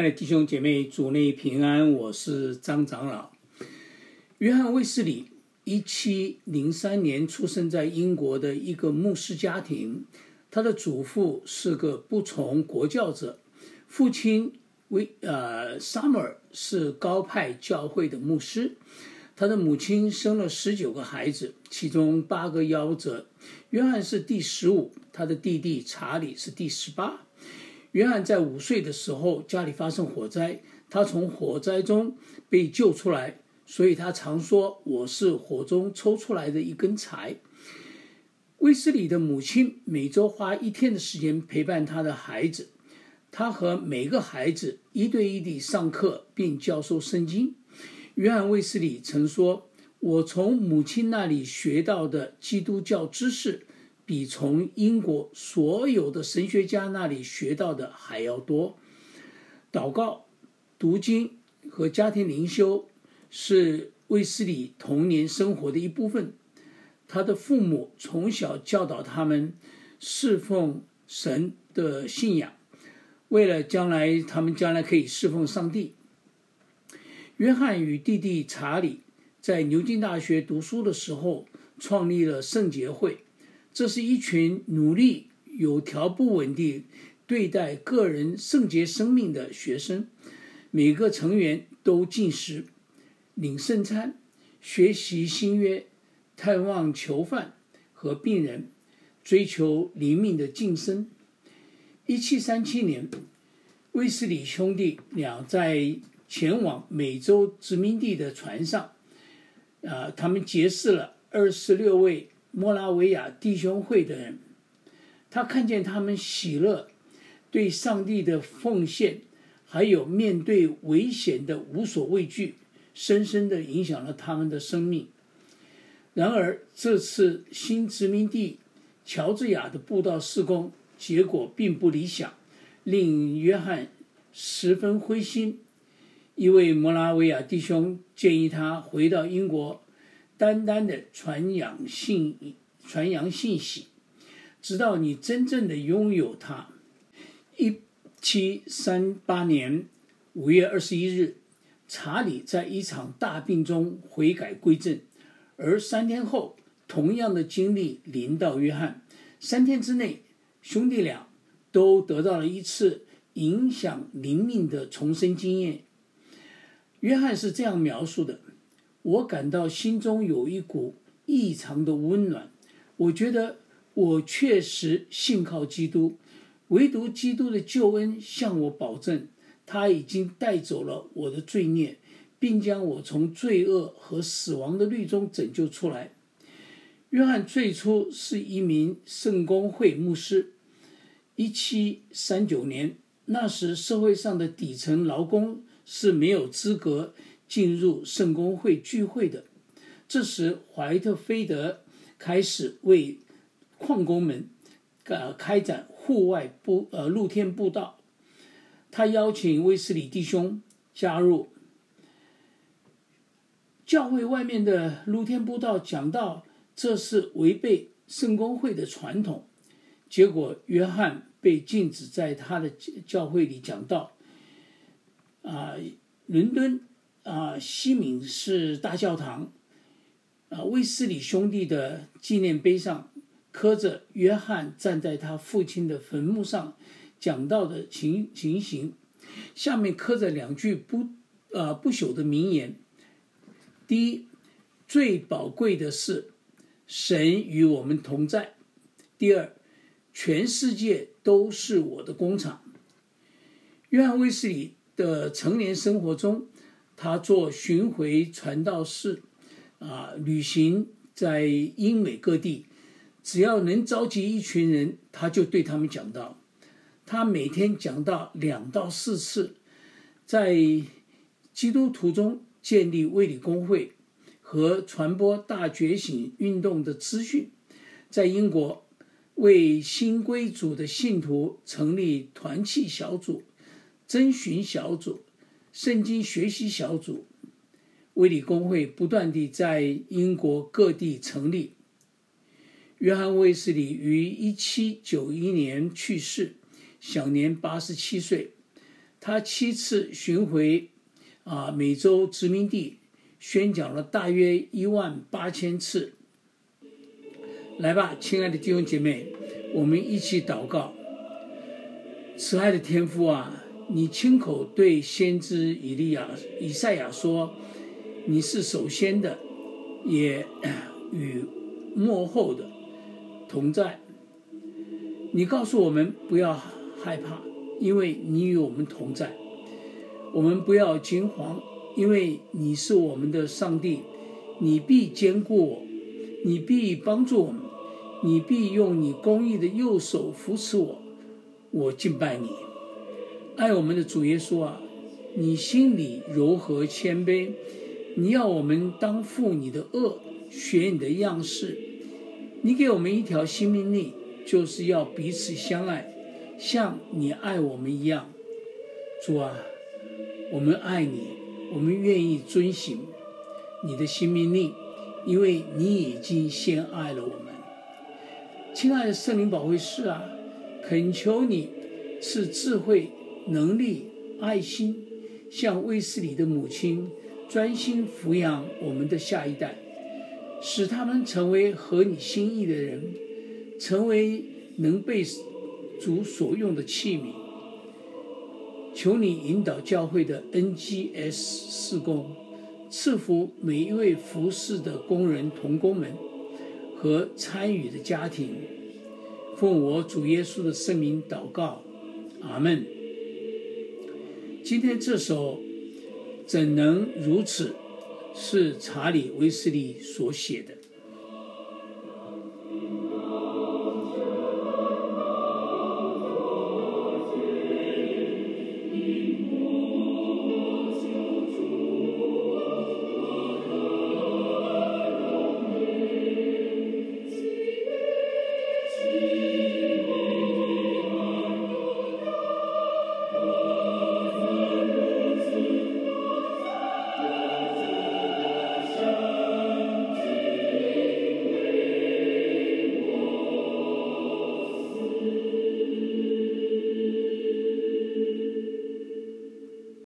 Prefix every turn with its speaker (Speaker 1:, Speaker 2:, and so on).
Speaker 1: 亲爱的弟兄姐妹，主内平安，我是张长老。约翰卫斯理，一七零三年出生在英国的一个牧师家庭，他的祖父是个不从国教者，父亲威呃 Summer 是高派教会的牧师，他的母亲生了十九个孩子，其中八个夭折，约翰是第十五，他的弟弟查理是第十八。约翰在五岁的时候，家里发生火灾，他从火灾中被救出来，所以他常说：“我是火中抽出来的一根柴。”威斯里的母亲每周花一天的时间陪伴他的孩子，他和每个孩子一对一地上课并教授圣经。约翰·威斯里曾说：“我从母亲那里学到的基督教知识。”比从英国所有的神学家那里学到的还要多。祷告、读经和家庭灵修是卫斯理童年生活的一部分。他的父母从小教导他们侍奉神的信仰，为了将来他们将来可以侍奉上帝。约翰与弟弟查理在牛津大学读书的时候，创立了圣洁会。这是一群努力、有条不紊地对待个人圣洁生命的学生。每个成员都进食、领圣餐、学习新约、探望囚犯和病人，追求灵命的晋升。一七三七年，威斯里兄弟俩在前往美洲殖民地的船上，啊，他们结识了二十六位。莫拉维亚弟兄会的人，他看见他们喜乐、对上帝的奉献，还有面对危险的无所畏惧，深深的影响了他们的生命。然而，这次新殖民地乔治亚的布道施工结果并不理想，令约翰十分灰心。一位摩拉维亚弟兄建议他回到英国。单单的传扬信，传扬信息，直到你真正的拥有它。一七三八年五月二十一日，查理在一场大病中悔改归正，而三天后，同样的经历临到约翰。三天之内，兄弟俩都得到了一次影响灵命的重生经验。约翰是这样描述的。我感到心中有一股异常的温暖。我觉得我确实信靠基督，唯独基督的救恩向我保证，他已经带走了我的罪孽，并将我从罪恶和死亡的律中拯救出来。约翰最初是一名圣公会牧师。一七三九年，那时社会上的底层劳工是没有资格。进入圣公会聚会的，这时怀特菲德开始为矿工们，呃，开展户外布呃露天布道。他邀请威斯里弟兄加入教会外面的露天布道，讲到这是违背圣公会的传统。结果约翰被禁止在他的教会里讲道。啊，伦敦。啊，西敏寺大教堂，啊，威斯里兄弟的纪念碑上刻着约翰站在他父亲的坟墓上讲到的情情形，下面刻着两句不呃不朽的名言：第一，最宝贵的是神与我们同在；第二，全世界都是我的工厂。约翰威斯里的成年生活中。他做巡回传道士，啊，旅行在英美各地，只要能召集一群人，他就对他们讲道。他每天讲到两到四次，在基督徒中建立卫理公会和传播大觉醒运动的资讯，在英国为新归主的信徒成立团契小组、征询小组。圣经学习小组、威理公会不断地在英国各地成立。约翰·卫斯理于1791年去世，享年87岁。他七次巡回啊美洲殖民地，宣讲了大约一万八千次。来吧，亲爱的弟兄姐妹，我们一起祷告。慈爱的天父啊，你亲口对先知以利亚、以赛亚说：“你是首先的，也与幕后的同在。”你告诉我们不要害怕，因为你与我们同在；我们不要惊慌，因为你是我们的上帝，你必坚固我，你必帮助我们，你必用你公义的右手扶持我。我敬拜你，爱我们的主耶稣啊！你心里柔和谦卑，你要我们当负你的恶，学你的样式。你给我们一条新命令。就是要彼此相爱，像你爱我们一样。主啊，我们爱你，我们愿意遵行你的新命令，因为你已经先爱了我们。亲爱的圣灵保惠师啊，恳求你赐智慧、能力、爱心，像威斯里的母亲专心抚养我们的下一代，使他们成为合你心意的人。成为能被主所用的器皿，求你引导教会的 NGS 事工，赐福每一位服侍的工人同工们和参与的家庭。奉我主耶稣的圣名祷告，阿门。今天这首怎能如此？是查理·威斯利所写的。